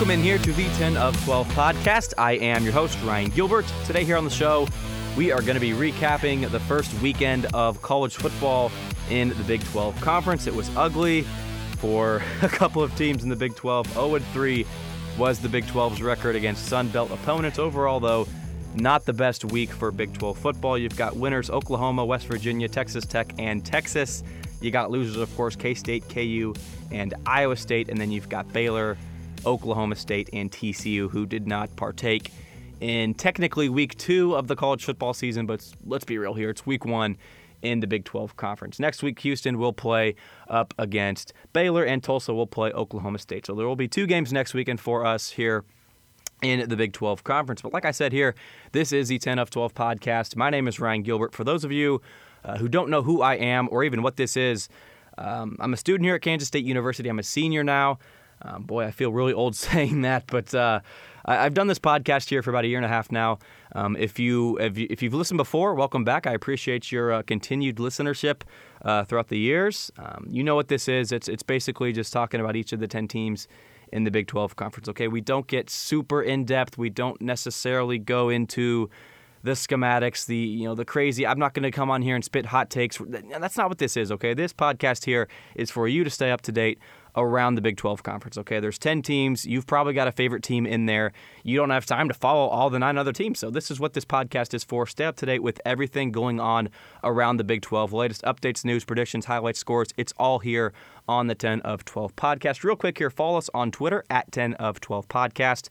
Welcome in here to the 10 of 12 podcast. I am your host, Ryan Gilbert. Today, here on the show, we are going to be recapping the first weekend of college football in the Big 12 Conference. It was ugly for a couple of teams in the Big 12. 0 3 was the Big 12's record against Sun Belt opponents. Overall, though, not the best week for Big 12 football. You've got winners Oklahoma, West Virginia, Texas Tech, and Texas. You got losers, of course, K State, KU, and Iowa State. And then you've got Baylor, Oklahoma State, and TCU, who did not partake in technically week two of the college football season, but let's be real here. It's week one in the Big 12 Conference. Next week, Houston will play up against Baylor, and Tulsa will play Oklahoma State. So there will be two games next weekend for us here in the Big 12 Conference. But like I said here, this is the 10 of 12 podcast. My name is Ryan Gilbert. For those of you uh, who don't know who I am or even what this is, um, I'm a student here at Kansas State University. I'm a senior now. Um, boy, I feel really old saying that, but uh, I, have done this podcast here for about a year and a half now. Um, if you if, you, have listened before, welcome back. I appreciate your uh, continued listenership uh, throughout the years. Um, you know what this is? It's it's basically just talking about each of the ten teams in the Big 12 conference. Okay, we don't get super in depth. We don't necessarily go into the schematics, the you know the crazy. I'm not going to come on here and spit hot takes. That's not what this is. Okay, this podcast here is for you to stay up to date around the Big 12 conference. Okay, there's 10 teams. You've probably got a favorite team in there. You don't have time to follow all the nine other teams. So this is what this podcast is for. Stay up to date with everything going on around the Big 12. Latest updates, news, predictions, highlights, scores. It's all here on the 10 of 12 podcast. Real quick here, follow us on Twitter at 10 of 12 podcast.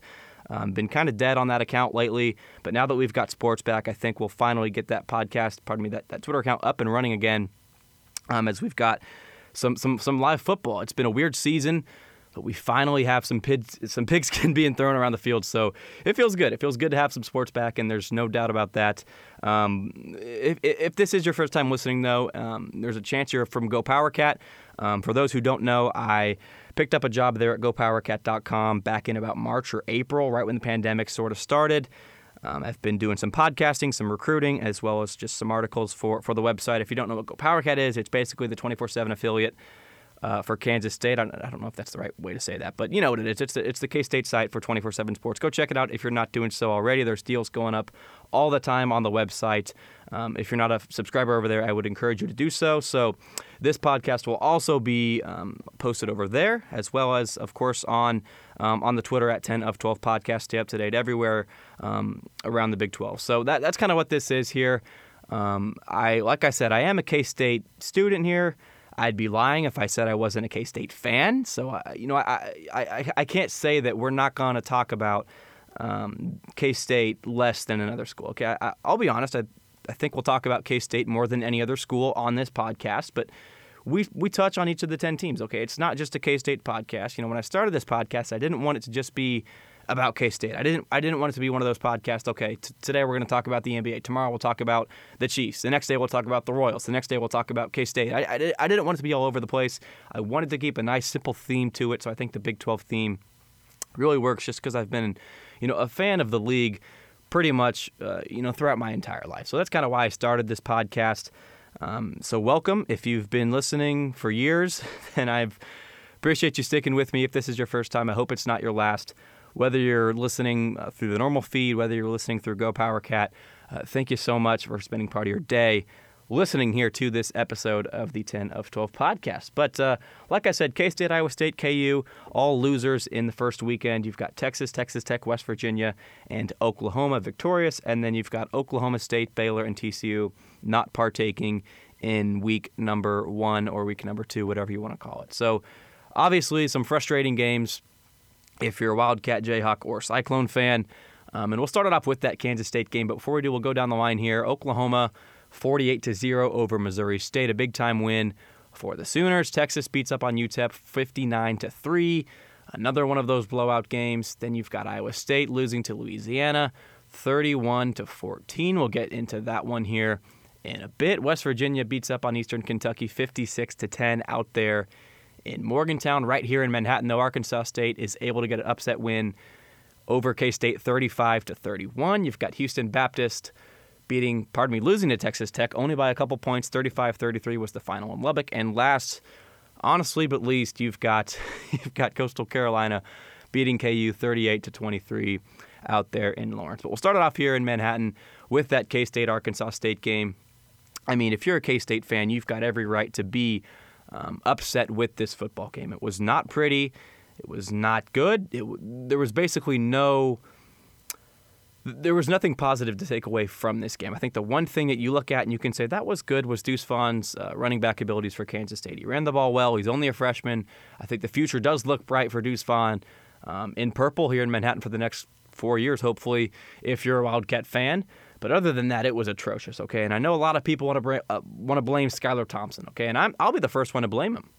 Um, been kind of dead on that account lately, but now that we've got sports back, I think we'll finally get that podcast, pardon me, that, that Twitter account up and running again. Um, as we've got some some some live football. It's been a weird season, but we finally have some pigs some pigskin being thrown around the field. So it feels good. It feels good to have some sports back, and there's no doubt about that. Um, if, if this is your first time listening, though, um, there's a chance you're from Go Power Cat. Um, for those who don't know, I picked up a job there at GoPowerCat.com back in about March or April, right when the pandemic sort of started. Um, I've been doing some podcasting, some recruiting, as well as just some articles for, for the website. If you don't know what PowerCat is, it's basically the 24 7 affiliate uh, for Kansas State. I don't, I don't, know if that's the right way to say that, but you know what it is. It's the, it's the K State site for 24 7 sports. Go check it out if you're not doing so already. There's deals going up all the time on the website. Um, if you're not a subscriber over there, I would encourage you to do so. So, this podcast will also be um, posted over there, as well as, of course, on um, on the Twitter at 10 of 12 podcast. Stay up to date everywhere um, around the Big 12. So that, that's kind of what this is here. Um, I like I said, I am a K State student here. I'd be lying if I said I wasn't a K State fan. So I, you know, I, I I can't say that we're not going to talk about um, K State less than another school. Okay, I, will be honest. I I think we'll talk about K State more than any other school on this podcast, but we we touch on each of the 10 teams okay it's not just a k-state podcast you know when i started this podcast i didn't want it to just be about k-state i didn't i didn't want it to be one of those podcasts okay t- today we're going to talk about the nba tomorrow we'll talk about the chiefs the next day we'll talk about the royals the next day we'll talk about k-state i, I, I didn't want it to be all over the place i wanted to keep a nice simple theme to it so i think the big 12 theme really works just because i've been you know a fan of the league pretty much, uh, you know, throughout my entire life. So that's kind of why I started this podcast. Um, so welcome. If you've been listening for years, and I appreciate you sticking with me. If this is your first time, I hope it's not your last. Whether you're listening uh, through the normal feed, whether you're listening through Go Power Cat, uh, thank you so much for spending part of your day listening here to this episode of the 10 of 12 podcast. But uh, like I said, K State, Iowa State, KU, all losers in the first weekend. You've got Texas, Texas Tech, West Virginia, and Oklahoma victorious. And then you've got Oklahoma State, Baylor, and TCU not partaking in week number one or week number two, whatever you want to call it. So obviously, some frustrating games if you're a Wildcat, Jayhawk, or Cyclone fan. Um, and we'll start it off with that Kansas State game. But before we do, we'll go down the line here. Oklahoma 48 to 0 over Missouri State, a big time win for the Sooners. Texas beats up on UTEP 59 to 3. Another one of those blowout games. Then you've got Iowa State losing to Louisiana 31 to 14. We'll get into that one here in a bit. West Virginia beats up on Eastern Kentucky 56 to 10 out there in Morgantown. Right here in Manhattan, though, Arkansas State is able to get an upset win over K State 35 to 31. You've got Houston Baptist beating, pardon me, losing to Texas Tech only by a couple points. 35 33 was the final in Lubbock. And last, honestly but least, you've got you've got Coastal Carolina beating KU 38 to 23 out there in Lawrence. But we'll start it off here in Manhattan with that K State Arkansas State game. I mean, if you're a K State fan, you've got every right to be um, upset with this football game. It was not pretty. It was not good. It, there was basically no. There was nothing positive to take away from this game. I think the one thing that you look at and you can say that was good was Deuce Vaughn's uh, running back abilities for Kansas State. He ran the ball well. He's only a freshman. I think the future does look bright for Deuce Vaughn um, in purple here in Manhattan for the next four years, hopefully, if you're a Wildcat fan. But other than that, it was atrocious. Okay, and I know a lot of people want to uh, want to blame Skylar Thompson. Okay, and I'm, I'll be the first one to blame him.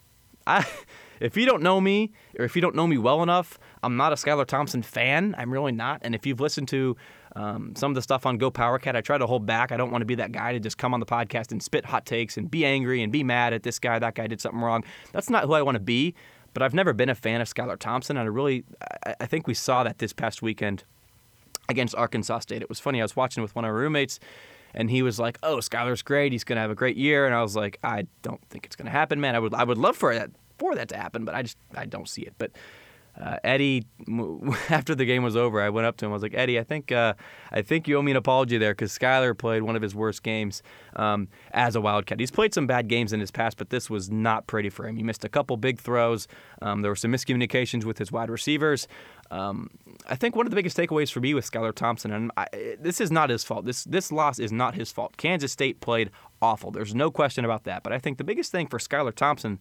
I, if you don't know me, or if you don't know me well enough, I'm not a Skylar Thompson fan. I'm really not. And if you've listened to um, some of the stuff on Go Power Cat, I try to hold back. I don't want to be that guy to just come on the podcast and spit hot takes and be angry and be mad at this guy, that guy did something wrong. That's not who I want to be. But I've never been a fan of Skylar Thompson, and I really, I, I think we saw that this past weekend against Arkansas State. It was funny. I was watching with one of our roommates, and he was like, "Oh, Skylar's great. He's gonna have a great year." And I was like, "I don't think it's gonna happen, man. I would I would love for that for that to happen, but I just I don't see it." But uh, Eddie, after the game was over, I went up to him. I was like, Eddie, I think uh, I think you owe me an apology there because Skylar played one of his worst games um, as a Wildcat. He's played some bad games in his past, but this was not pretty for him. He missed a couple big throws. Um, there were some miscommunications with his wide receivers. Um, I think one of the biggest takeaways for me with Skylar Thompson, and I, this is not his fault. This this loss is not his fault. Kansas State played awful. There's no question about that. But I think the biggest thing for Skylar Thompson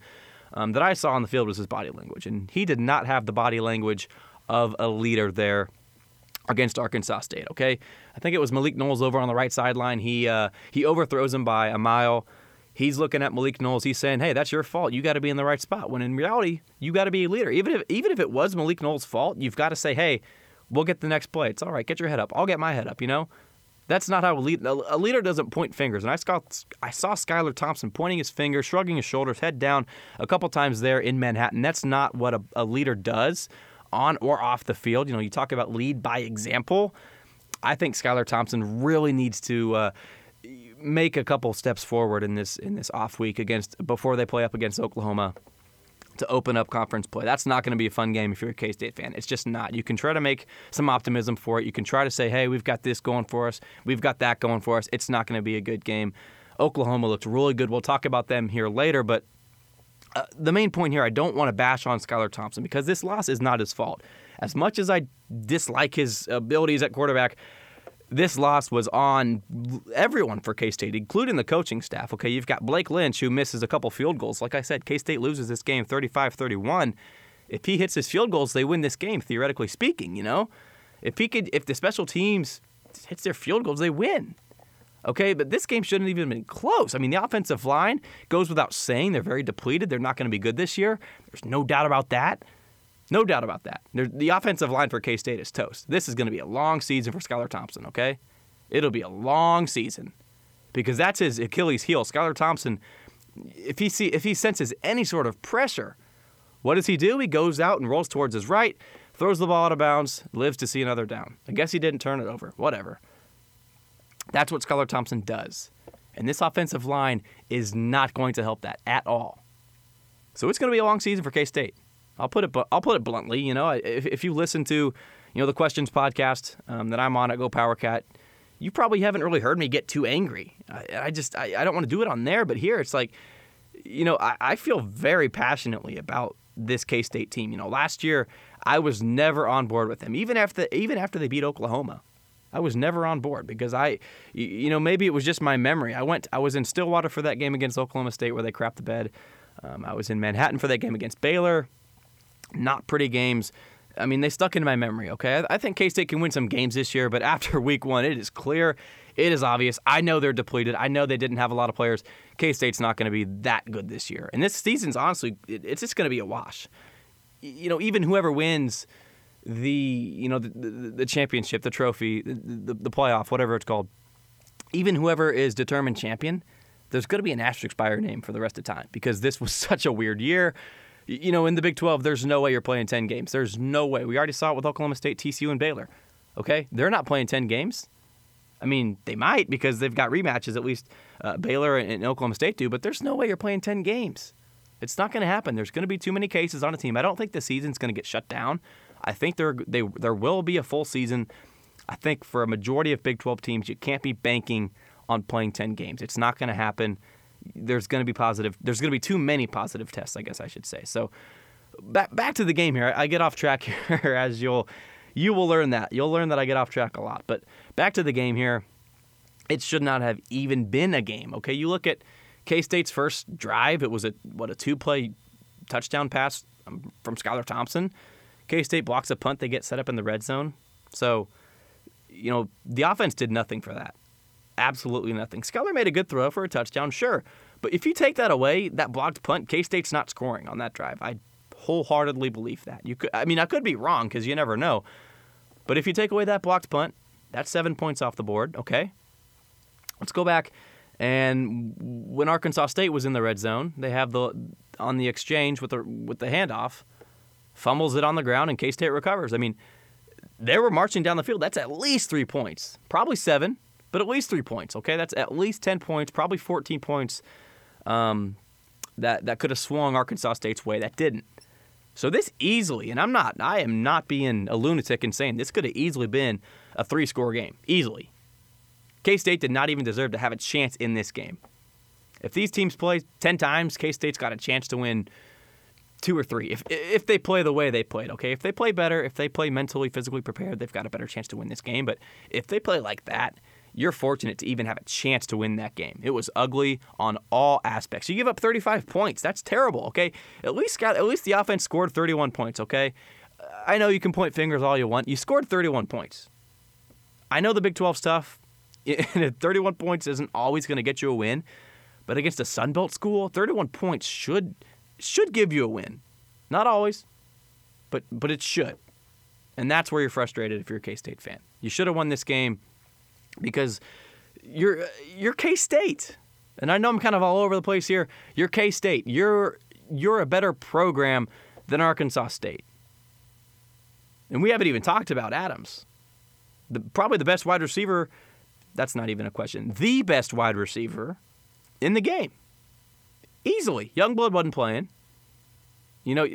um, that I saw on the field was his body language, and he did not have the body language of a leader there against Arkansas State. Okay, I think it was Malik Knowles over on the right sideline. He uh, he overthrows him by a mile. He's looking at Malik Knowles. He's saying, "Hey, that's your fault. You got to be in the right spot." When in reality, you got to be a leader. Even if even if it was Malik Knowles' fault, you've got to say, "Hey, we'll get the next play. It's all right. Get your head up. I'll get my head up." You know, that's not how a leader. A leader doesn't point fingers. And I saw I saw Skylar Thompson pointing his finger, shrugging his shoulders, head down a couple times there in Manhattan. That's not what a, a leader does on or off the field. You know, you talk about lead by example. I think Skylar Thompson really needs to. Uh, make a couple steps forward in this in this off week against before they play up against Oklahoma to open up conference play. That's not going to be a fun game if you're a K State fan. It's just not. You can try to make some optimism for it. You can try to say, hey, we've got this going for us. We've got that going for us. It's not going to be a good game. Oklahoma looked really good. We'll talk about them here later, but uh, the main point here, I don't want to bash on Skylar Thompson because this loss is not his fault. As much as I dislike his abilities at quarterback, this loss was on everyone for K State, including the coaching staff. Okay, you've got Blake Lynch, who misses a couple field goals. Like I said, K State loses this game 35 31. If he hits his field goals, they win this game, theoretically speaking, you know? If he could, if the special teams hits their field goals, they win. Okay, but this game shouldn't even have been close. I mean, the offensive line goes without saying. They're very depleted. They're not going to be good this year. There's no doubt about that. No doubt about that. The offensive line for K State is toast. This is going to be a long season for Skylar Thompson, okay? It'll be a long season because that's his Achilles heel. Skylar Thompson, if he see if he senses any sort of pressure, what does he do? He goes out and rolls towards his right, throws the ball out of bounds, lives to see another down. I guess he didn't turn it over. Whatever. That's what Skylar Thompson does. And this offensive line is not going to help that at all. So it's going to be a long season for K State. I'll put it. I'll put it bluntly. You know, if, if you listen to, you know, the Questions podcast um, that I'm on at Go Power Cat, you probably haven't really heard me get too angry. I, I just I, I don't want to do it on there, but here it's like, you know, I, I feel very passionately about this K State team. You know, last year I was never on board with them, even after even after they beat Oklahoma. I was never on board because I, you know, maybe it was just my memory. I went, I was in Stillwater for that game against Oklahoma State where they crapped the bed. Um, I was in Manhattan for that game against Baylor. Not pretty games. I mean, they stuck into my memory. Okay, I, think K State can win some games this year, but after Week One, it is clear, it is obvious. I know they're depleted. I know they didn't have a lot of players. K State's not going to be that good this year, and this season's honestly, it's just going to be a wash. You know, even whoever wins the you know the, the, the championship, the trophy, the, the, playoff, whatever it's called, even whoever is determined champion, there's going to be an asterisk by your name for the rest of time because this was such a weird year. You know, in the Big 12, there's no way you're playing 10 games. There's no way. We already saw it with Oklahoma State, TCU, and Baylor. Okay, they're not playing 10 games. I mean, they might because they've got rematches. At least uh, Baylor and Oklahoma State do, but there's no way you're playing 10 games. It's not going to happen. There's going to be too many cases on a team. I don't think the season's going to get shut down. I think there they, there will be a full season. I think for a majority of Big 12 teams, you can't be banking on playing 10 games. It's not going to happen. There's going to be positive. There's going to be too many positive tests, I guess I should say. So back back to the game here. I get off track here as you'll you will learn that. You'll learn that I get off track a lot. But back to the game here. It should not have even been a game. Okay, you look at K State's first drive. It was a what a two play touchdown pass um, from Skylar Thompson. K State blocks a punt, they get set up in the red zone. So, you know, the offense did nothing for that. Absolutely nothing. Skylar made a good throw for a touchdown, sure. But if you take that away, that blocked punt, K State's not scoring on that drive. I wholeheartedly believe that. You could, I mean, I could be wrong because you never know. But if you take away that blocked punt, that's seven points off the board. Okay. Let's go back. And when Arkansas State was in the red zone, they have the on the exchange with the with the handoff fumbles it on the ground, and K State recovers. I mean, they were marching down the field. That's at least three points, probably seven, but at least three points. Okay, that's at least ten points, probably fourteen points. Um, that that could have swung Arkansas State's way. That didn't. So this easily, and I'm not, I am not being a lunatic and saying this could have easily been a three-score game, easily. K State did not even deserve to have a chance in this game. If these teams play ten times, K State's got a chance to win two or three. If if they play the way they played, okay. If they play better, if they play mentally, physically prepared, they've got a better chance to win this game. But if they play like that, you're fortunate to even have a chance to win that game. It was ugly on all aspects. You give up 35 points. That's terrible. Okay. At least got at least the offense scored 31 points. Okay. I know you can point fingers all you want. You scored 31 points. I know the Big 12 stuff. 31 points isn't always going to get you a win, but against a Sun Belt school, 31 points should should give you a win. Not always, but but it should. And that's where you're frustrated if you're a K-State fan. You should have won this game because you're you're K-State. And I know I'm kind of all over the place here. You're K-State. You're you're a better program than Arkansas State. And we haven't even talked about Adams. The, probably the best wide receiver. That's not even a question. The best wide receiver in the game. Easily. Youngblood wasn't playing. You know,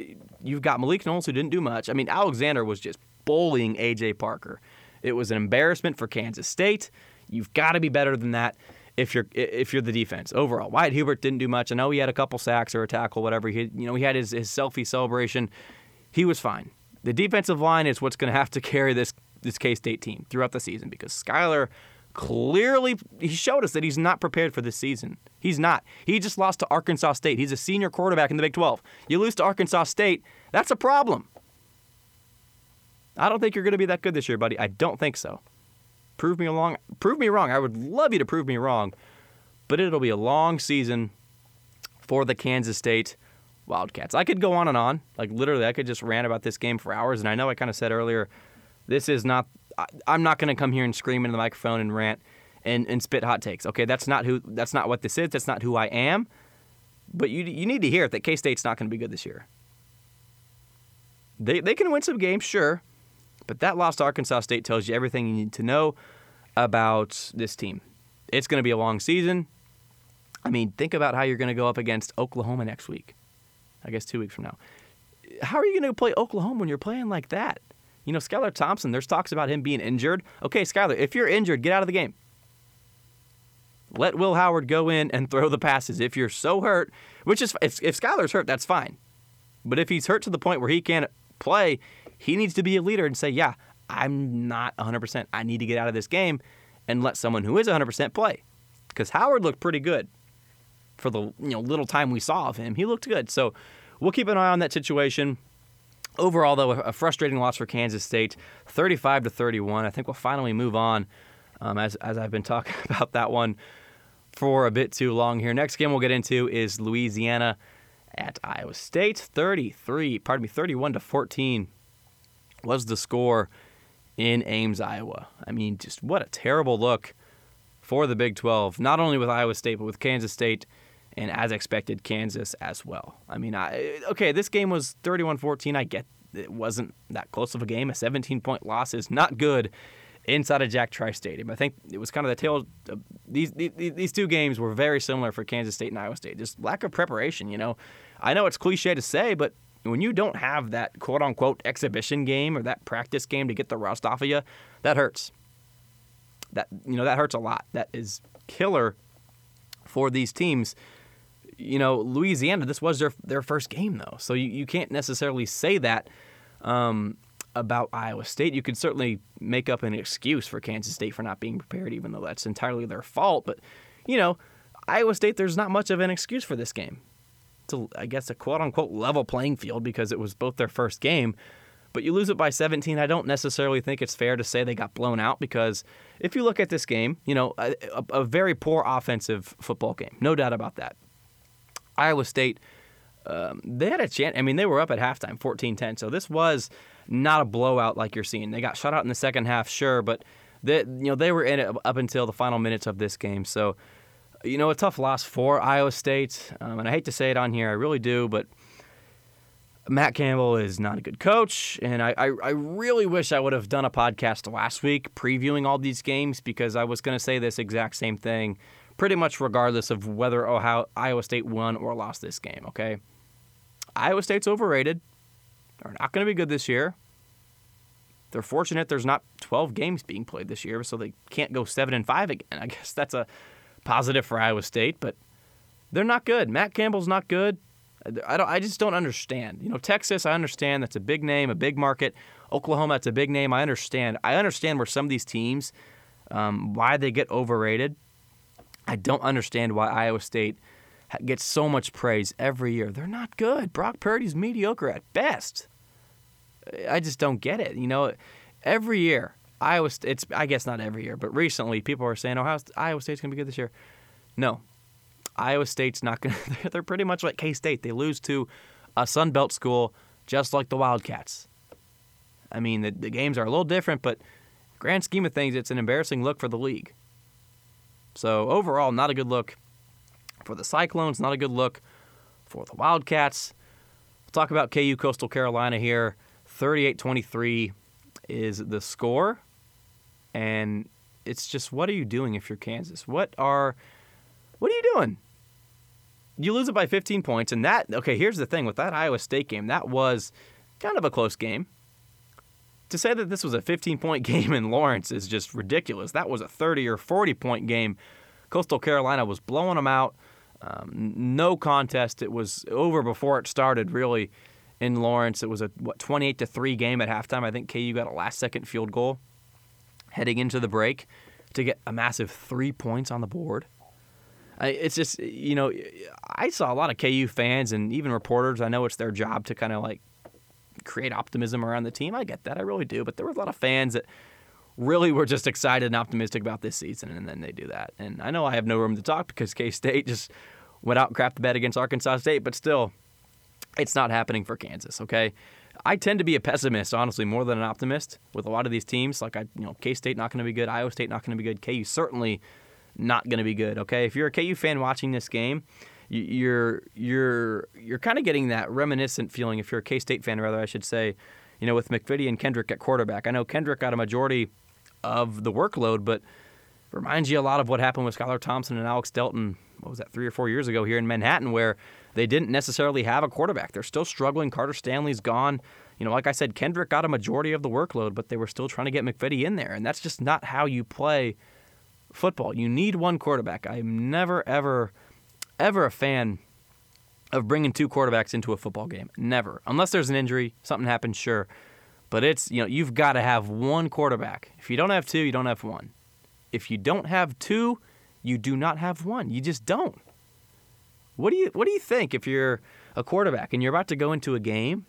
you've got Malik Knowles who didn't do much. I mean, Alexander was just bullying A.J. Parker. It was an embarrassment for Kansas State. You've got to be better than that if you're if you're the defense overall. Wyatt Hubert didn't do much. I know he had a couple sacks or a tackle, whatever. He you know he had his, his selfie celebration. He was fine. The defensive line is what's going to have to carry this this K State team throughout the season because Skylar clearly he showed us that he's not prepared for this season. He's not. He just lost to Arkansas State. He's a senior quarterback in the Big 12. You lose to Arkansas State, that's a problem. I don't think you're going to be that good this year, buddy. I don't think so. Prove me wrong. Prove me wrong. I would love you to prove me wrong, but it'll be a long season for the Kansas State Wildcats. I could go on and on. Like literally, I could just rant about this game for hours. And I know I kind of said earlier, this is not I, am not going to come here and scream into the microphone and rant and, and spit hot takes. Okay, that's not who. That's not what this is. That's not who I am. But you you need to hear it that K State's not going to be good this year. They they can win some games, sure, but that loss to Arkansas State tells you everything you need to know about this team. It's going to be a long season. I mean, think about how you're going to go up against Oklahoma next week. I guess two weeks from now. How are you going to play Oklahoma when you're playing like that? You know, Skylar Thompson, there's talks about him being injured. Okay, Skylar, if you're injured, get out of the game. Let Will Howard go in and throw the passes. If you're so hurt, which is if, if Skylar's hurt, that's fine. But if he's hurt to the point where he can't play, he needs to be a leader and say, "Yeah, I'm not 100%. I need to get out of this game and let someone who is 100% play." Because Howard looked pretty good for the you know little time we saw of him. He looked good. So we'll keep an eye on that situation. Overall, though, a frustrating loss for Kansas State, 35 to 31. I think we'll finally move on, um, as as I've been talking about that one for a bit too long here. Next game we'll get into is Louisiana at Iowa State. 33, pardon me, 31 to 14 was the score in Ames, Iowa. I mean, just what a terrible look for the Big 12, not only with Iowa State, but with Kansas State and as expected, Kansas as well. I mean, I, okay, this game was 31 14. I get it wasn't that close of a game. A 17 point loss is not good inside of Jack Trice Stadium. I think it was kind of the tail. Of, these, these these two games were very similar for Kansas State and Iowa State. Just lack of preparation. You know, I know it's cliche to say, but when you don't have that quote unquote exhibition game or that practice game to get the rust off of you, that hurts. That you know that hurts a lot. That is killer for these teams. You know, Louisiana, this was their their first game though, so you, you can't necessarily say that. Um, about Iowa State. You could certainly make up an excuse for Kansas State for not being prepared, even though that's entirely their fault. But, you know, Iowa State, there's not much of an excuse for this game. It's, I guess, a quote unquote level playing field because it was both their first game. But you lose it by 17. I don't necessarily think it's fair to say they got blown out because if you look at this game, you know, a, a, a very poor offensive football game. No doubt about that. Iowa State, um, they had a chance. I mean, they were up at halftime, 14 10. So this was not a blowout like you're seeing. They got shut out in the second half, sure, but they, you know they were in it up until the final minutes of this game. So, you know, a tough loss for Iowa State, um, and I hate to say it on here, I really do, but Matt Campbell is not a good coach, and I, I, I really wish I would have done a podcast last week previewing all these games because I was going to say this exact same thing, pretty much regardless of whether Ohio, Iowa State won or lost this game. Okay, Iowa State's overrated They're not going to be good this year. They're fortunate there's not 12 games being played this year, so they can't go 7 and 5 again. I guess that's a positive for Iowa State, but they're not good. Matt Campbell's not good. I, don't, I just don't understand. You know, Texas, I understand that's a big name, a big market. Oklahoma, that's a big name. I understand. I understand where some of these teams, um, why they get overrated. I don't understand why Iowa State gets so much praise every year. They're not good. Brock Purdy's mediocre at best. I just don't get it. You know, every year Iowa. It's I guess not every year, but recently people are saying, "Oh, Iowa State's gonna be good this year." No, Iowa State's not gonna. They're pretty much like K State. They lose to a Sun Belt school, just like the Wildcats. I mean, the, the games are a little different, but grand scheme of things, it's an embarrassing look for the league. So overall, not a good look for the Cyclones. Not a good look for the Wildcats. We'll talk about KU Coastal Carolina here. 38 23 is the score. And it's just, what are you doing if you're Kansas? What are, what are you doing? You lose it by 15 points, and that, okay, here's the thing with that Iowa State game, that was kind of a close game. To say that this was a 15 point game in Lawrence is just ridiculous. That was a 30 or 40 point game. Coastal Carolina was blowing them out. Um, no contest. It was over before it started. Really, in Lawrence, it was a what 28 to three game at halftime. I think KU got a last second field goal heading into the break to get a massive three points on the board. It's just you know I saw a lot of KU fans and even reporters. I know it's their job to kind of like create optimism around the team. I get that, I really do. But there were a lot of fans that really were just excited and optimistic about this season, and then they do that. And I know I have no room to talk because K State just went out and crapped the bed against Arkansas State, but still, it's not happening for Kansas. Okay, I tend to be a pessimist, honestly, more than an optimist with a lot of these teams. Like I, you know, K State not going to be good, Iowa State not going to be good, KU certainly not going to be good. Okay, if you're a KU fan watching this game, you're you're you're kind of getting that reminiscent feeling. If you're a K State fan, rather, I should say, you know, with MacVittie and Kendrick at quarterback. I know Kendrick got a majority of the workload, but reminds you a lot of what happened with Skylar Thompson and Alex Delton what was that, three or four years ago here in Manhattan, where they didn't necessarily have a quarterback. They're still struggling. Carter Stanley's gone. You know, like I said, Kendrick got a majority of the workload, but they were still trying to get MacVittie in there, and that's just not how you play football. You need one quarterback. I'm never, ever, ever a fan of bringing two quarterbacks into a football game. Never, unless there's an injury, something happens, sure. But it's you know you've got to have one quarterback. If you don't have two, you don't have one. If you don't have two, you do not have one. You just don't. What do you What do you think if you're a quarterback and you're about to go into a game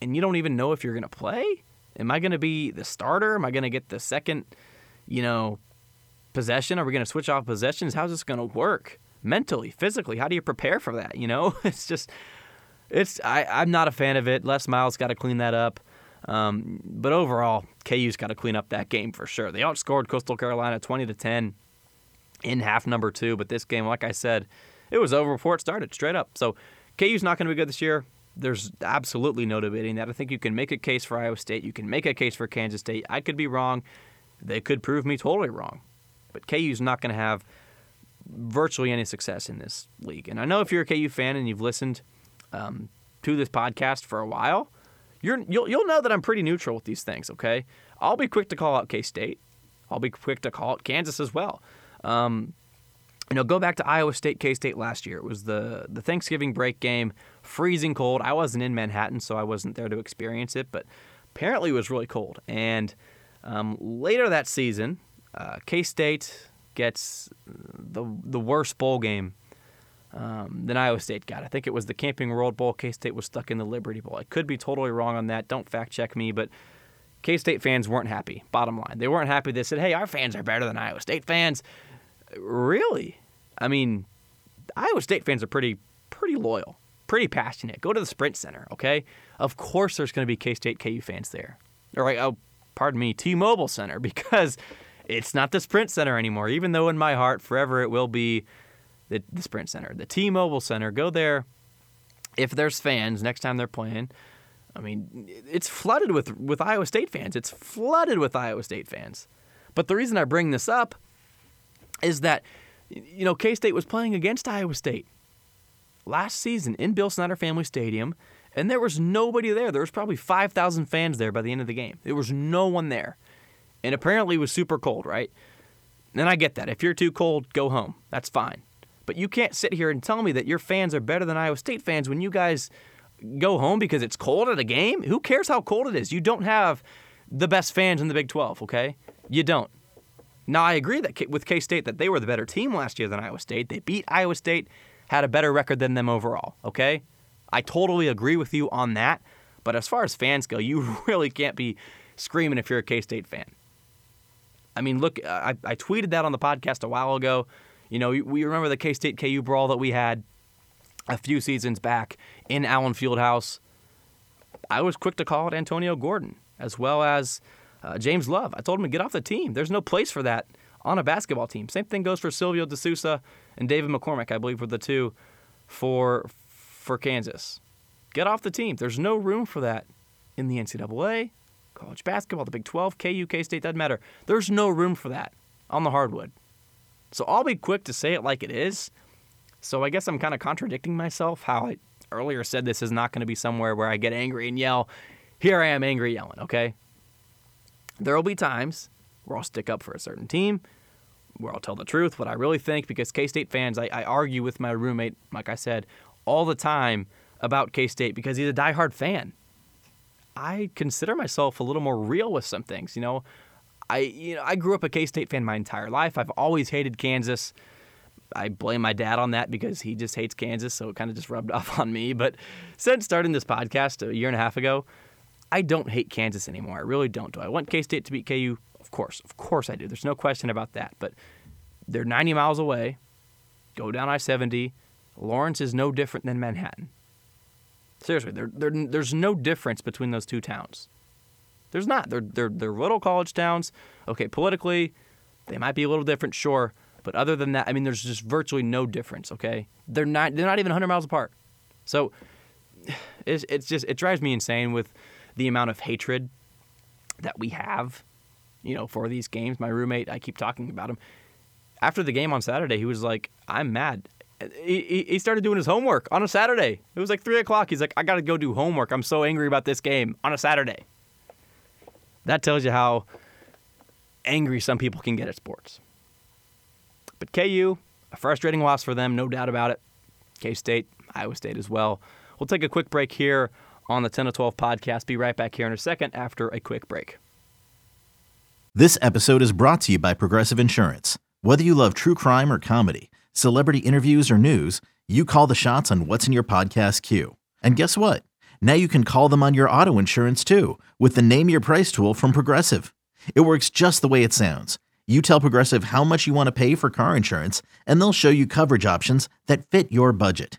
and you don't even know if you're going to play? Am I going to be the starter? Am I going to get the second, you know, possession? Are we going to switch off possessions? How's this going to work mentally, physically? How do you prepare for that? You know, it's just, it's I, I'm not a fan of it. Les Miles got to clean that up. Um, but overall, KU's got to clean up that game for sure. They outscored Coastal Carolina 20 to 10 in half number two. But this game, like I said, it was over before it started, straight up. So KU's not going to be good this year. There's absolutely no debating that. I think you can make a case for Iowa State. You can make a case for Kansas State. I could be wrong. They could prove me totally wrong. But KU's not going to have virtually any success in this league. And I know if you're a KU fan and you've listened um, to this podcast for a while, you're, you'll, you'll know that I'm pretty neutral with these things, okay? I'll be quick to call out K State. I'll be quick to call out Kansas as well. Um, you know, go back to Iowa State, K State last year. It was the the Thanksgiving break game, freezing cold. I wasn't in Manhattan, so I wasn't there to experience it, but apparently it was really cold. And um, later that season, uh, K State gets the the worst bowl game um, than Iowa State got. I think it was the Camping World Bowl. K State was stuck in the Liberty Bowl. I could be totally wrong on that. Don't fact check me, but K State fans weren't happy. Bottom line, they weren't happy. They said, "Hey, our fans are better than Iowa State fans." Really? I mean, Iowa State fans are pretty pretty loyal, pretty passionate. Go to the Sprint Center, okay? Of course, there's going to be K State KU fans there. All right, oh, pardon me, T-Mobile Center, because it's not the Sprint Center anymore. Even though in my heart, forever it will be the, the Sprint Center, the T-Mobile Center. Go there if there's fans next time they're playing. I mean, it's flooded with with Iowa State fans. It's flooded with Iowa State fans. But the reason I bring this up is that you know K State was playing against Iowa State last season in Bill Snyder Family Stadium, and there was nobody there. There was probably five thousand fans there by the end of the game. There was no one there, and apparently it was super cold, right? And I get that. If you're too cold, go home. That's fine. But you can't sit here and tell me that your fans are better than Iowa State fans when you guys go home because it's cold at a game. Who cares how cold it is? You don't have the best fans in the Big 12, okay? You don't. Now, I agree that with K State that they were the better team last year than Iowa State. They beat Iowa State, had a better record than them overall. Okay, I totally agree with you on that. But as far as fans go, you really can't be screaming if you're a K State fan. I mean, look, I, I tweeted that on the podcast a while ago. You know, we remember the K State KU brawl that we had a few seasons back in Allen Fieldhouse. I was quick to call it Antonio Gordon, as well as uh, James Love. I told him to get off the team. There's no place for that on a basketball team. Same thing goes for Silvio De Sousa and David McCormick. I believe were the two for for Kansas. Get off the team. There's no room for that in the NCAA, college basketball, the Big 12, KU, K State doesn't matter. There's no room for that on the hardwood. So I'll be quick to say it like it is. So I guess I'm kind of contradicting myself. How I earlier said this is not going to be somewhere where I get angry and yell. Here I am angry yelling. Okay, there will be times where I'll stick up for a certain team, where I'll tell the truth, what I really think, because K State fans, I, I, argue with my roommate, like I said, all the time about K State because he's a diehard fan. I consider myself a little more real with some things. You know, I you know I grew up a K State fan my entire life. I've always hated Kansas. I blame my dad on that because he just hates Kansas, so it kind of just rubbed off on me. But since starting this podcast a year and a half ago, I don't hate Kansas anymore. I really don't. Do I want K State to beat KU? Of course. Of course I do. There's no question about that. But they're 90 miles away. Go down I 70. Lawrence is no different than Manhattan. Seriously, they're, they're, there's no difference between those two towns. There's not. They're, they're, they're little college towns. Okay, politically, they might be a little different, sure. But other than that, I mean, there's just virtually no difference, okay? They're not, they're not even 100 miles apart. So it's, it's just, it drives me insane with the amount of hatred that we have, you know, for these games. My roommate, I keep talking about him. After the game on Saturday, he was like, "I'm mad. he, he started doing his homework on a Saturday. It was like three o'clock. He's like, I got to go do homework. I'm so angry about this game on a Saturday. That tells you how angry some people can get at sports. But KU, a frustrating loss for them, no doubt about it. K State, Iowa State as well. We'll take a quick break here on the 10 to 12 podcast. Be right back here in a second after a quick break. This episode is brought to you by Progressive Insurance. Whether you love true crime or comedy, celebrity interviews or news, you call the shots on what's in your podcast queue. And guess what? Now you can call them on your auto insurance too with the Name Your Price tool from Progressive. It works just the way it sounds. You tell Progressive how much you want to pay for car insurance, and they'll show you coverage options that fit your budget.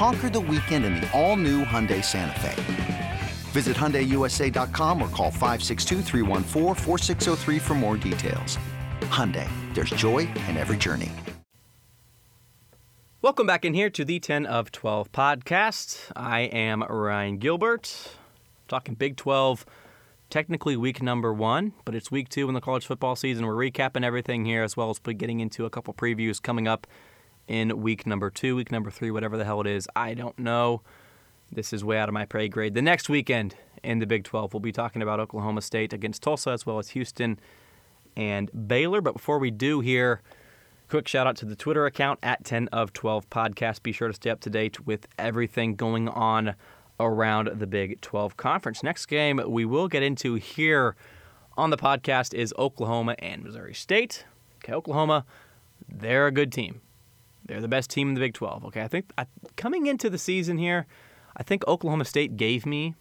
Conquer the weekend in the all-new Hyundai Santa Fe. Visit HyundaiUSA.com or call 562 for more details. Hyundai, there's joy in every journey. Welcome back in here to the 10 of 12 podcast. I am Ryan Gilbert, talking Big 12, technically week number one, but it's week two in the college football season. We're recapping everything here as well as getting into a couple previews coming up in week number two, week number three, whatever the hell it is. I don't know. This is way out of my pay grade. The next weekend in the Big 12, we'll be talking about Oklahoma State against Tulsa as well as Houston and Baylor. But before we do here, quick shout out to the Twitter account at 10 of 12 podcast. Be sure to stay up to date with everything going on around the Big 12 conference. Next game we will get into here on the podcast is Oklahoma and Missouri State. Okay, Oklahoma, they're a good team. They're the best team in the Big 12. Okay, I think I, coming into the season here, I think Oklahoma State gave me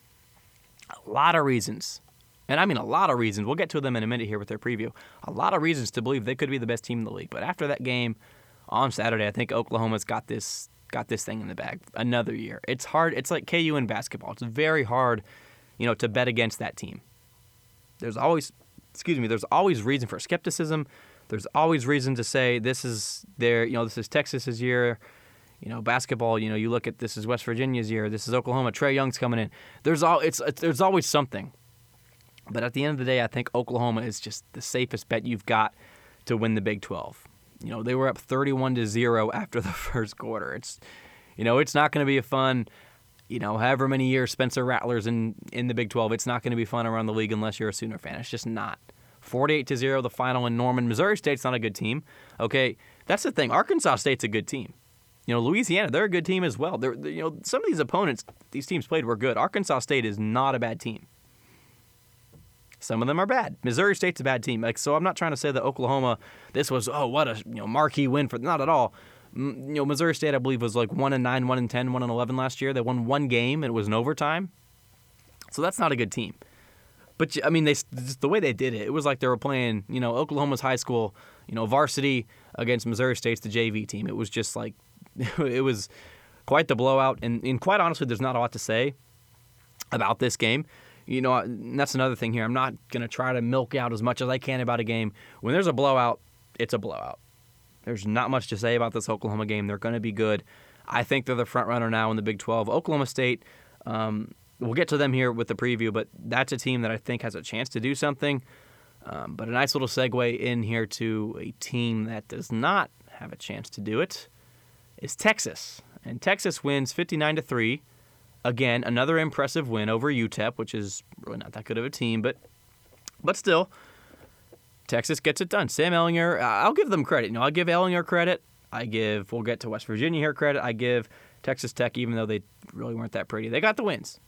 a lot of reasons, and I mean a lot of reasons. We'll get to them in a minute here with their preview. A lot of reasons to believe they could be the best team in the league. But after that game on Saturday, I think Oklahoma's got this got this thing in the bag. Another year. It's hard. It's like KU in basketball. It's very hard, you know, to bet against that team. There's always, excuse me, there's always reason for skepticism there's always reason to say this is their, you know, this is Texas's year. You know, basketball. You know, you look at this is West Virginia's year. This is Oklahoma. Trae Young's coming in. There's all it's, it's there's always something. But at the end of the day, I think Oklahoma is just the safest bet you've got to win the Big 12. You know, they were up 31 to 0 after the first quarter. It's you know, it's not going to be a fun, you know, however many years Spencer Rattler's in in the Big 12, it's not going to be fun around the league unless you're a Sooner fan. It's just not. 48 to 0 the final in Norman. Missouri State's not a good team. Okay, that's the thing. Arkansas State's a good team. You know, Louisiana, they're a good team as well. They're, you know, some of these opponents these teams played were good. Arkansas State is not a bad team. Some of them are bad. Missouri State's a bad team. Like so, I'm not trying to say that Oklahoma. This was oh what a you know marquee win for not at all. You know Missouri State I believe was like one and nine, one and 10, one and eleven last year. They won one game. It was an overtime. So that's not a good team. But I mean, they the way they did it, it was like they were playing, you know, Oklahoma's high school, you know, varsity against Missouri State's the JV team. It was just like, it was quite the blowout. And, and quite honestly, there's not a lot to say about this game. You know, that's another thing here. I'm not going to try to milk out as much as I can about a game. When there's a blowout, it's a blowout. There's not much to say about this Oklahoma game. They're going to be good. I think they're the front runner now in the Big 12. Oklahoma State, um, we'll get to them here with the preview, but that's a team that I think has a chance to do something. Um, but a nice little segue in here to a team that does not have a chance to do it is Texas, and Texas wins 59 to three. Again, another impressive win over UTEP, which is really not that good of a team, but but still, Texas gets it done. Sam Ehlinger, I'll give them credit. You know, I'll give Ehlinger credit. I give. We'll get to West Virginia here credit. I give Texas Tech, even though they really weren't that pretty. They got the wins.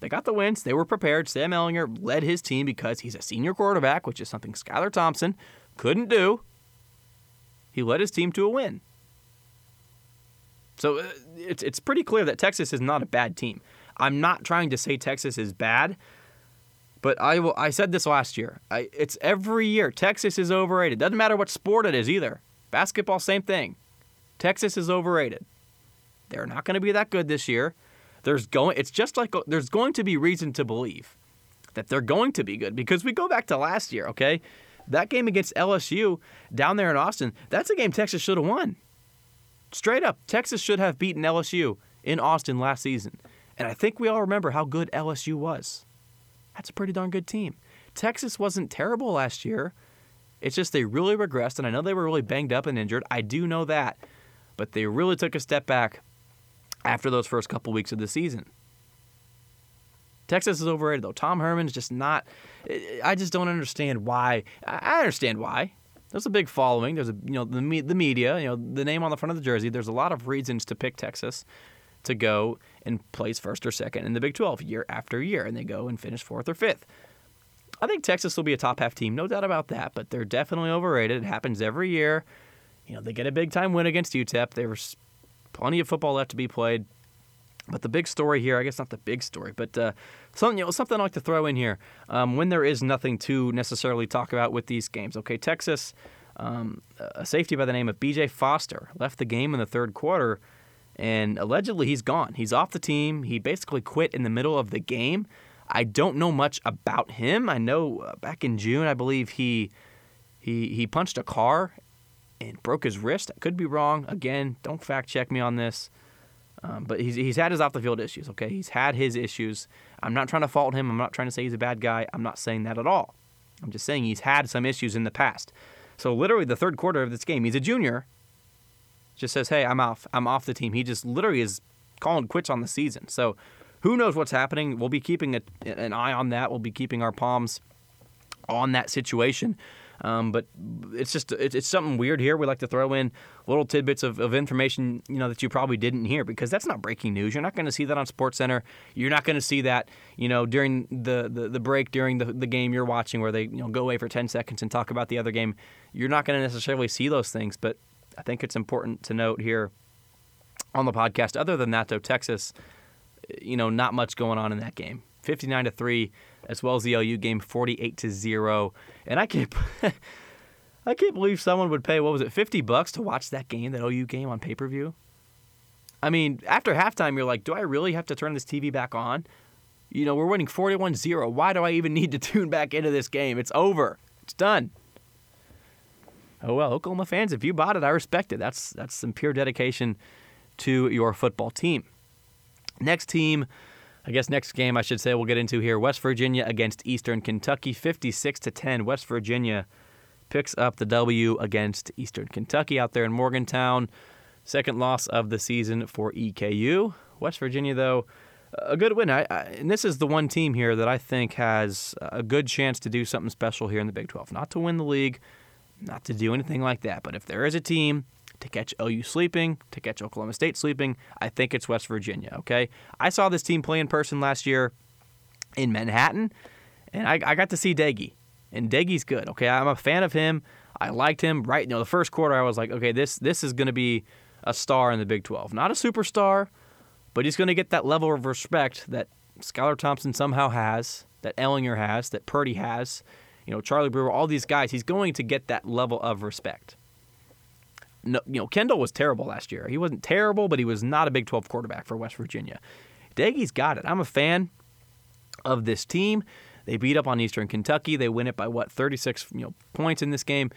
They got the wins. They were prepared. Sam Ehlinger led his team because he's a senior quarterback, which is something Skylar Thompson couldn't do. He led his team to a win. So uh, it's it's pretty clear that Texas is not a bad team. I'm not trying to say Texas is bad, but I will, I said this last year. I, it's every year Texas is overrated. Doesn't matter what sport it is either. Basketball, same thing. Texas is overrated. They're not going to be that good this year. There's going it's just like there's going to be reason to believe that they're going to be good because we go back to last year, okay? That game against LSU down there in Austin, that's a game Texas should have won. Straight up, Texas should have beaten LSU in Austin last season. And I think we all remember how good LSU was. That's a pretty darn good team. Texas wasn't terrible last year. It's just they really regressed, and I know they were really banged up and injured. I do know that. But they really took a step back after those first couple weeks of the season. Texas is overrated though. Tom Herman's just not. I just don't understand why. I understand why. There's a big following. There's a you know the the media. You know the name on the front of the jersey. There's a lot of reasons to pick Texas to go and place first or second in the Big 12 year after year, and they go and finish fourth or fifth. I think Texas will be a top half team, no doubt about that. But they're definitely overrated. It happens every year. You know they get a big time win against UTEP. There's plenty of football left to be played. But the big story here, I guess not the big story, but uh, something you know, something I like to throw in here um, when there is nothing to necessarily talk about with these games. Okay, Texas, um, a safety by the name of B.J. Foster left the game in the third quarter, and allegedly he's gone. He's off the team. He basically quit in the middle of the game. I don't know much about him. I know uh, back in June, I believe he he he punched a car and broke his wrist. I could be wrong. Again, don't fact check me on this. Um, but he's, he's had his off the field issues, okay? He's had his issues. I'm not trying to fault him. I'm not trying to say he's a bad guy. I'm not saying that at all. I'm just saying he's had some issues in the past. So, literally, the third quarter of this game, he's a junior, just says, hey, I'm off. I'm off the team. He just literally is calling quits on the season. So, who knows what's happening? We'll be keeping a, an eye on that. We'll be keeping our palms on that situation. Um, but it's just it's, it's something weird here. We like to throw in little tidbits of, of information you know that you probably didn't hear because that's not breaking news. You're not going to see that on Sports Center. You're not going to see that you know during the, the, the break during the, the game you're watching where they you know go away for 10 seconds and talk about the other game. You're not going to necessarily see those things, but I think it's important to note here on the podcast. Other than that, though, Texas, you know, not much going on in that game. 59 to 3 as well as the OU game 48 to 0 and I can't I can't believe someone would pay what was it 50 bucks to watch that game that OU game on pay-per-view? I mean after halftime you're like do I really have to turn this TV back on? You know we're winning 41-0 why do I even need to tune back into this game? It's over. It's done. Oh well Oklahoma fans if you bought it I respect it. That's that's some pure dedication to your football team. Next team I guess next game I should say we'll get into here. West Virginia against Eastern Kentucky 56 to 10 West Virginia picks up the W against Eastern Kentucky out there in Morgantown. Second loss of the season for EKU West Virginia though a good win. I, I, and this is the one team here that I think has a good chance to do something special here in the Big 12 not to win the league not to do anything like that but if there is a team to catch OU sleeping, to catch Oklahoma State sleeping. I think it's West Virginia, okay? I saw this team play in person last year in Manhattan, and I, I got to see Doege. And Doege's good, okay? I'm a fan of him. I liked him right. You know, the first quarter, I was like, okay, this this is going to be a star in the Big 12. Not a superstar, but he's going to get that level of respect that Skylar Thompson somehow has, that Ehlinger has, that Purdy has. You know, Charlie Brewer, all these guys. He's going to get that level of respect no, you know, Kendall was terrible last year. He wasn't terrible, but he was not a Big 12 quarterback for West Virginia. Doege's got it. I'm a fan of this team. They beat up on Eastern Kentucky. They win it by what 36 you know points in this game.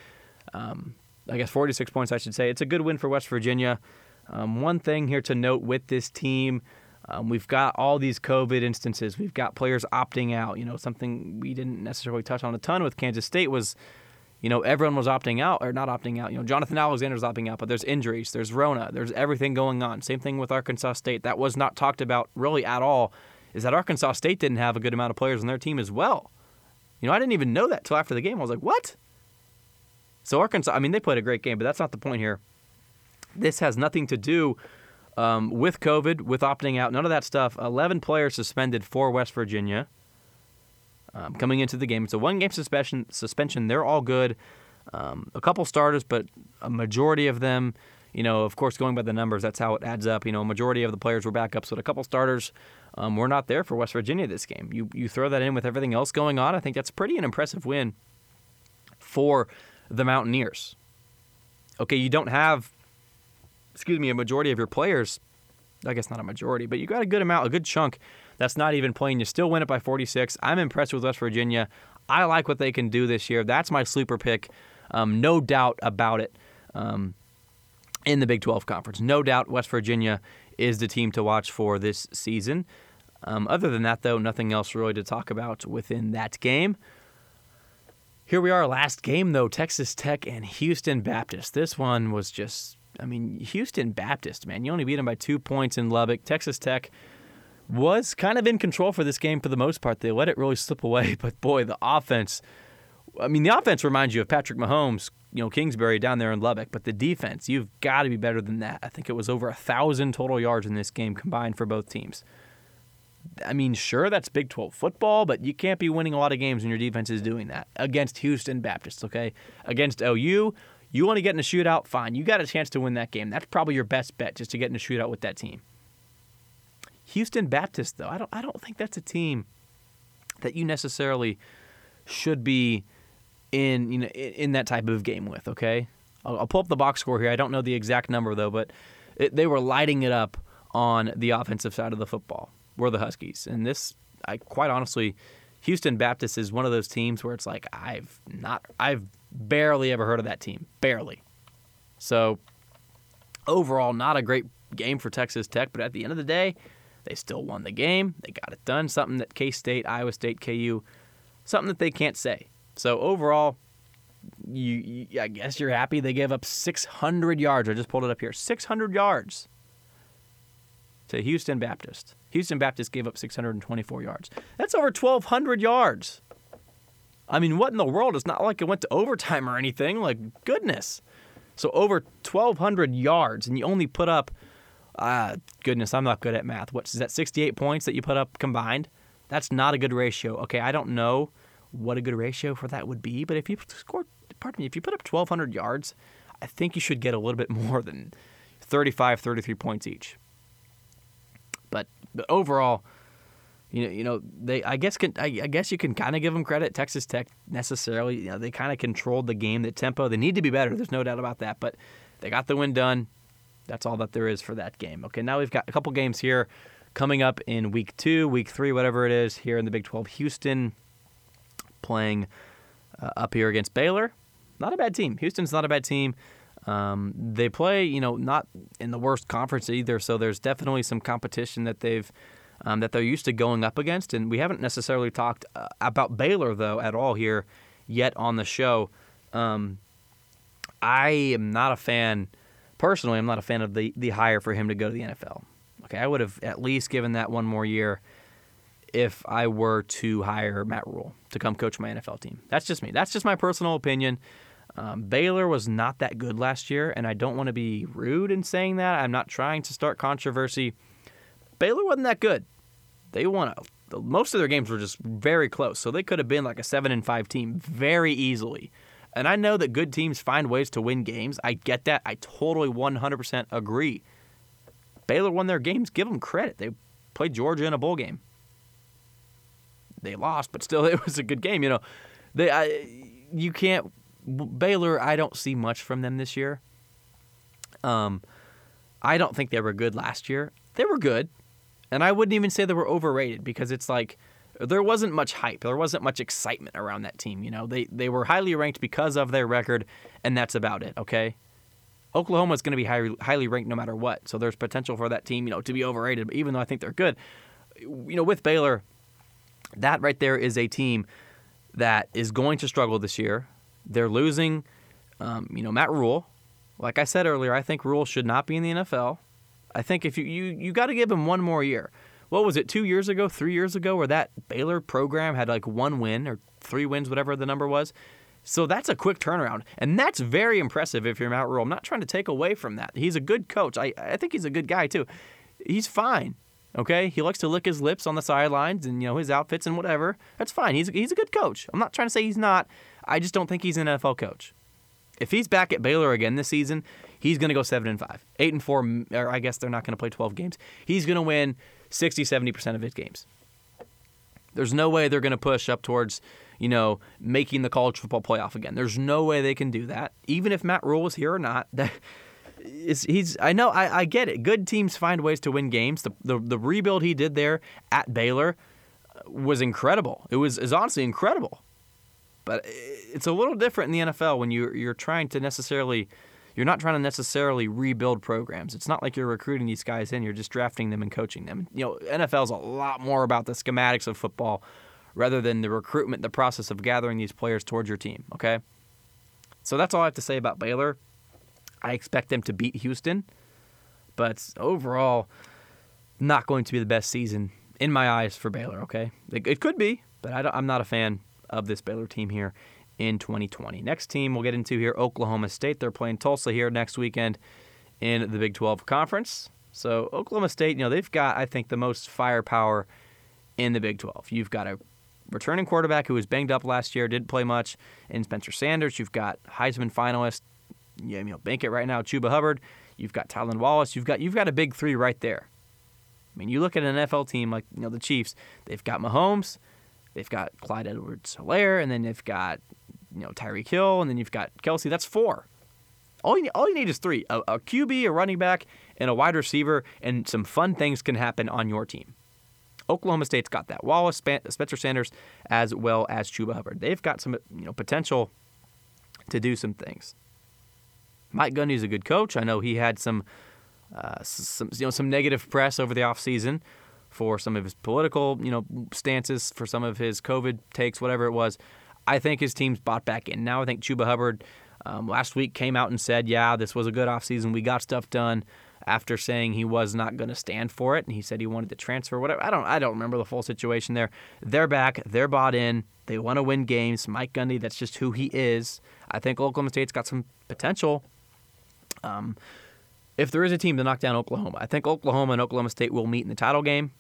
Um, I guess 46 points, I should say. It's a good win for West Virginia. Um, one thing here to note with this team, um, we've got all these COVID instances. We've got players opting out. You know, something we didn't necessarily touch on a ton with Kansas State was you know, everyone was opting out or not opting out. You know, Jonathan Alexander's opting out, but there's injuries, there's Rona, there's everything going on. Same thing with Arkansas State. That was not talked about really at all. Is that Arkansas State didn't have a good amount of players on their team as well. You know, I didn't even know that till after the game. I was like, what? So Arkansas, I mean, they played a great game, but that's not the point here. This has nothing to do um, with COVID, with opting out, none of that stuff. 11 players suspended for West Virginia um, coming into the game. It's a one game suspension. Suspension. They're all good. Um, a couple starters, but a majority of them, you know, of course, going by the numbers, that's how it adds up. You know, a majority of the players were backups, but a couple starters um, were not there for West Virginia this game. You you throw that in with everything else going on, I think that's pretty an impressive win for the Mountaineers. Okay, you don't have excuse me, a majority of your players. I guess not a majority, but you got a good amount, a good chunk that's not even playing. You still win it by 46. I'm impressed with West Virginia. I like what they can do this year. That's my sleeper pick. Um, no doubt about it. Um, in the Big 12 Conference. No doubt West Virginia is the team to watch for this season. Um, other than that, though, nothing else really to talk about within that game. Here we are, last game, though Texas Tech and Houston Baptist. This one was just, I mean, Houston Baptist, man. You only beat them by two points in Lubbock. Texas Tech was kind of in control for this game for the most part. They let it really slip away, but boy, the offense. I mean, the offense reminds you of Patrick Mahomes you know Kingsbury down there in Lubbock, but the defense, you've got to be better than that. I think it was over a thousand total yards in this game combined for both teams. I mean, sure, that's Big 12 football, but you can't be winning a lot of games when your defense is doing that against Houston Baptist. Okay, against OU, you want to get in a shootout, fine. You got a chance to win that game. That's probably your best bet, just to get in a shootout with that team. Houston Baptist, though, I don't, I don't think that's a team that you necessarily should be in you know in that type of game with. Okay, I'll, I'll pull up the box score here. I don't know the exact number though, but it, they were lighting it up on the offensive side of the football. Were the Huskies, and this, I quite honestly, Houston Baptist is one of those teams where it's like I've not, I've barely ever heard of that team, barely. So overall, not a great game for Texas Tech, but at the end of the day, they still won the game. They got it done. Something that K State, Iowa State, KU, something that they can't say. So overall, you, you, I guess you're happy they gave up 600 yards. I just pulled it up here. 600 yards to Houston Baptist. Houston Baptist gave up 624 yards. That's over 1,200 yards. I mean, what in the world? It's not like it went to overtime or anything. Like, goodness. So over 1,200 yards, and you only put up, uh, goodness, I'm not good at math. What's that, 68 points that you put up combined? That's not a good ratio. Okay, I don't know what a good ratio for that would be. But if you score, pardon me, if you put up 1,200 yards, I think you should get a little bit more than 35, 33 points each. But, but overall, you know, you know, they. I guess can, I, I guess you can kind of give them credit. Texas Tech necessarily, you know, they kind of controlled the game, the tempo. They need to be better. There's no doubt about that. But they got the win done. That's all that there is for that game. Okay, now we've got a couple games here coming up in week two, week three, whatever it is here in the Big 12. Houston playing uh, up here against Baylor. Not a bad team. Houston's not a bad team. Um, they play, you know, not in the worst conference either. So there's definitely some competition that they've um, that they're used to going up against. And we haven't necessarily talked uh, about Baylor though at all here yet on the show. Um, I am not a fan personally. I'm not a fan of the the hire for him to go to the NFL. Okay, I would have at least given that one more year if I were to hire Matt Rhule to come coach my NFL team. That's just me. That's just my personal opinion. Um, Baylor was not that good last year, and I don't want to be rude in saying that. I'm not trying to start controversy. Baylor wasn't that good. They won most of their games were just very close, so they could have been like a seven and five team very easily. And I know that good teams find ways to win games. I get that. I totally 100% agree. Baylor won their games. Give them credit. They played Georgia in a bowl game they lost, but still, it was a good game. You know, they I, you can't Baylor. I don't see much from them this year. Um, I don't think they were good last year. They were good, and I wouldn't even say they were overrated because it's like there wasn't much hype. There wasn't much excitement around that team. You know, they they were highly ranked because of their record, and that's about it. Okay. Oklahoma is going to be highly, highly ranked no matter what. So there's potential for that team, you know, to be overrated. But even though I think they're good, you know, with Baylor, that right there is a team that is going to struggle this year. They're losing, um, you know, Matt Rhule. Like I said earlier, I think Rhule should not be in the NFL. I think if you you you got to give him one more year. What was it? Two years ago, three years ago, where that Baylor program had like one win or three wins, whatever the number was. So that's a quick turnaround, and that's very impressive if you're Matt Rhule. I'm not trying to take away from that. He's a good coach. I I think he's a good guy too. He's fine. Okay, he likes to lick his lips on the sidelines and you know his outfits and whatever. That's fine. He's he's a good coach. I'm not trying to say he's not. I just don't think he's an NFL coach. If he's back at Baylor again this season, he's going to go 7 and 5. 8 and 4 or I guess they're not going to play 12 games. He's going to win 60 70% of his games. There's no way they're going to push up towards, you know, making the college football playoff again. There's no way they can do that. Even if Matt Rhule was here or not, that is he's I know I, I get it. Good teams find ways to win games. The, the the rebuild he did there at Baylor uh, was incredible. It was is honestly incredible. But it's a little different in the NFL when you you're trying to necessarily you're not trying to necessarily rebuild programs. It's not like you're recruiting these guys in, you're just drafting them and coaching them. You know, NFL's a lot more about the schematics of football rather than the recruitment, the process of gathering these players towards your team, okay? So that's all I have to say about Baylor. I expect them to beat Houston, but overall, not going to be the best season in my eyes for Baylor. Okay, it, could be, but I am not a fan of this Baylor team here in 2020. Next team we'll get into here, Oklahoma State. They're playing Tulsa here next weekend in the Big 12 Conference. So Oklahoma State, you know, they've got I think the most firepower in the Big 12. You've got a returning quarterback who was banged up last year, didn't play much, in Spencer Sanders. You've got Heisman finalist you know, bank it right now. Chuba Hubbard, you've got Tylan Wallace, you've got you've got a big three right there. I mean, you look at an NFL team like you know the Chiefs, they've got Mahomes, they've got Clyde Edwards-Helaire, and then they've got you know Tyreek Hill, and then you've got Kelce. That's four. All you, all you need is three: a, a QB, a running back, and a wide receiver, and some fun things can happen on your team. Oklahoma State's got that. Wallace, Spencer Sanders, as well as Chuba Hubbard. They've got some you know potential to do some things. Mike Gundy's a good coach. I know he had some, uh, some you know, some negative press over the offseason for some of his political, you know, stances, for some of his COVID takes, whatever it was. I think his team's bought back in. Now I think Chuba Hubbard um, last week came out and said, "Yeah, this was a good offseason. We got stuff done." After saying he was not going to stand for it, and he said he wanted to transfer, whatever. I don't, I don't remember the full situation there. They're back. They're bought in. They want to win games. Mike Gundy, that's just who he is. I think Oklahoma State's got some potential um, if there is a team to knock down Oklahoma, I think Oklahoma and Oklahoma State will meet in the title game.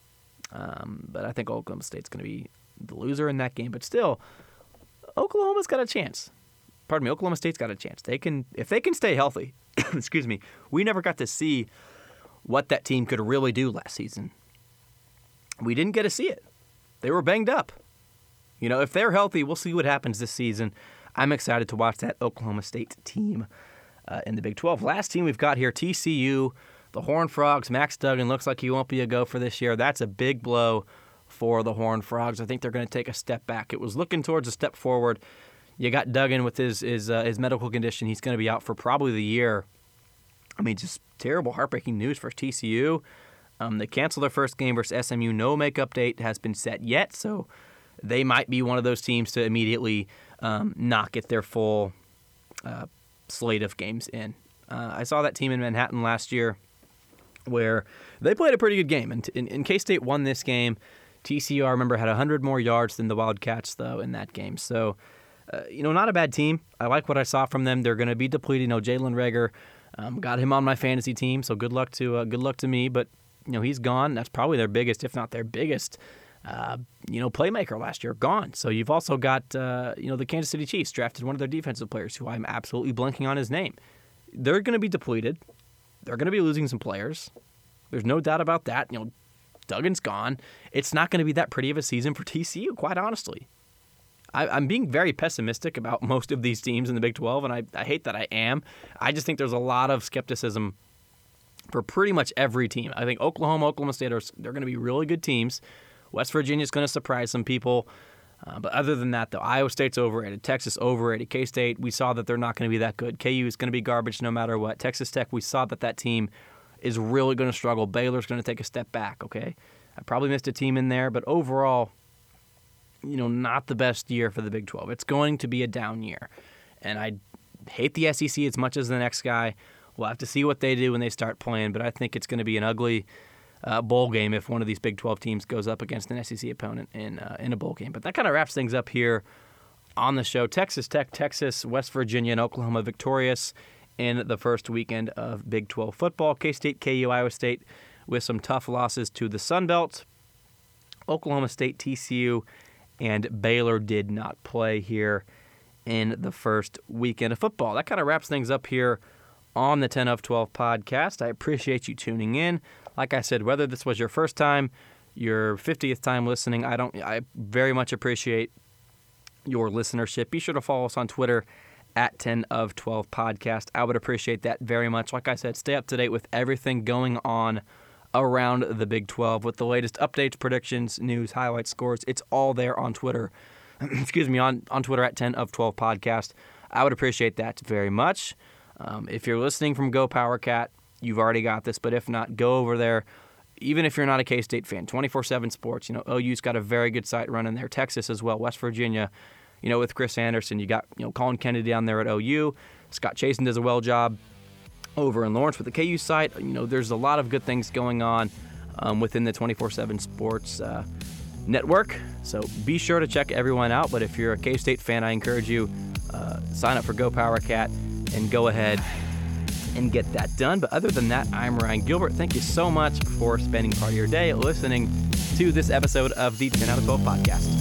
Um, but I think Oklahoma State's going to be the loser in that game. But still, Oklahoma's got a chance. Pardon me, Oklahoma State's got a chance. They can if they can stay healthy. excuse me. We never got to see what that team could really do last season. We didn't get to see it. They were banged up. You know, if they're healthy, we'll see what happens this season. I'm excited to watch that Oklahoma State team uh, in the Big 12. Last team we've got here, TCU, the Horned Frogs. Max Duggan looks like he won't be a go for this year. That's a big blow for the Horned Frogs. I think they're going to take a step back. It was looking towards a step forward. You got Duggan with his his, uh, his medical condition. He's going to be out for probably the year. I mean, just terrible, heartbreaking news for TCU. Um, they canceled their first game versus SMU. No makeup date has been set yet, so they might be one of those teams to immediately um, not get their full uh, slate of games in. Uh, I saw that team in Manhattan last year where they played a pretty good game. And, in K State won this game. TCU, I remember, had 100 more yards than the Wildcats, though, in that game. So, uh, you know, not a bad team. I like what I saw from them. They're going to be depleted. You know, Jalen Reagor um, got him on my fantasy team, so good luck to uh, good luck to me. But you know, he's gone. That's probably their biggest, if not their biggest, uh, you know, playmaker last year, gone. So you've also got, uh, you know, the Kansas City Chiefs drafted one of their defensive players who I'm absolutely blanking on his name. They're going to be depleted. They're going to be losing some players. There's no doubt about that. You know, Duggan's gone. It's not going to be that pretty of a season for TCU, quite honestly. I, am being very pessimistic about most of these teams in the Big 12, and I, I hate that I am. I just think there's a lot of skepticism for pretty much every team. I think Oklahoma, Oklahoma State are they're going to be really good teams. West Virginia is going to surprise some people. Uh, but other than that, though, Iowa State's overrated, Texas overrated, K State, we saw that they're not going to be that good. KU is going to be garbage no matter what. Texas Tech, we saw that that team is really going to struggle. Baylor's going to take a step back, okay? I probably missed a team in there, but overall, you know, not the best year for the Big 12. It's going to be a down year. And I hate the SEC as much as the next guy. We'll have to see what they do when they start playing, but I think it's going to be an ugly uh, bowl game if one of these Big 12 teams goes up against an SEC opponent in uh, in a bowl game. But that kind of wraps things up here on the show. Texas Tech, Texas, West Virginia, and Oklahoma victorious in the first weekend of Big 12 football. K State, KU, Iowa State with some tough losses to the Sun Belt. Oklahoma State, TCU, and Baylor did not play here in the first weekend of football. That kind of wraps things up here on the 10 of 12 podcast. I appreciate you tuning in. Like I said, whether this was your first time, your 50th time listening, I don't I very much appreciate your listenership. Be sure to follow us on Twitter at 10 of 12 podcast. I would appreciate that very much. Like I said, stay up to date with everything going on around the Big 12 with the latest updates, predictions, news, highlights, scores. It's all there on Twitter. Excuse me, on, on Twitter at 10 of 12 podcast. I would appreciate that very much. Um, if you're listening from Go Power Cat, you've already got this, but if not, go over there. Even if you're not a K State fan, 24 7 sports, you know, OU's got a very good site running there. Texas as well, West Virginia, you know, with Chris Anderson. You got, you know, Colin Kennedy down there at OU. Scott Chasen does a well job over in Lawrence with the KU site. You know, there's a lot of good things going on um, within the 24 7 sports uh, network. So be sure to check everyone out. But if you're a K State fan, I encourage you uh, sign up for Go Power Cat and go ahead and get that done. But other than that, I'm Ryan Gilbert. Thank you so much for spending part of your day listening to this episode of the 10 out of 12 podcast.